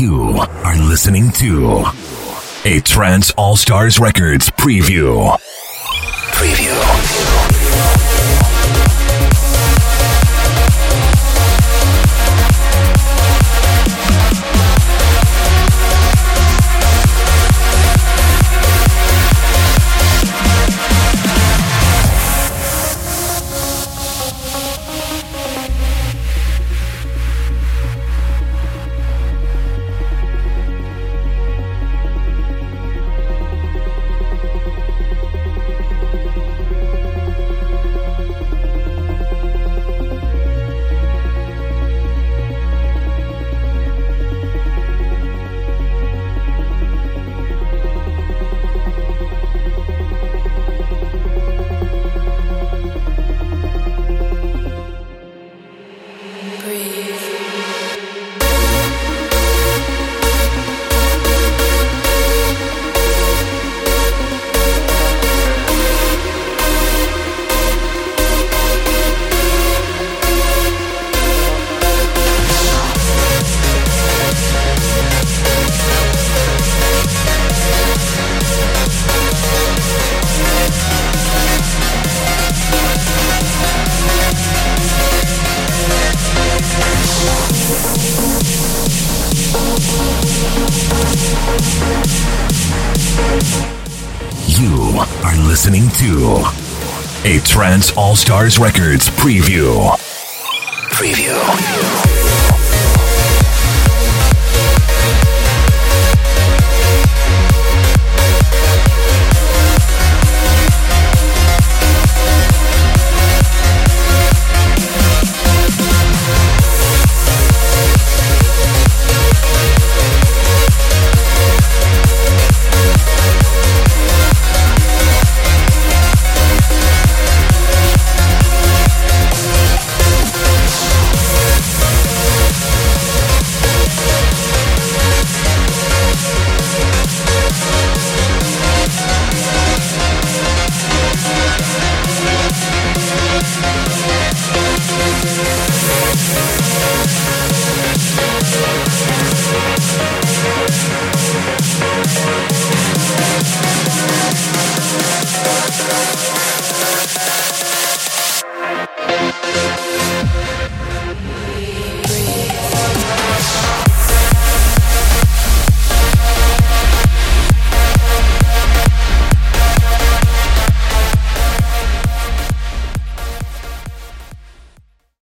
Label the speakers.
Speaker 1: You are listening to a Trance All Stars Records preview. Preview. Are listening to a Trance All Stars Records preview. Preview.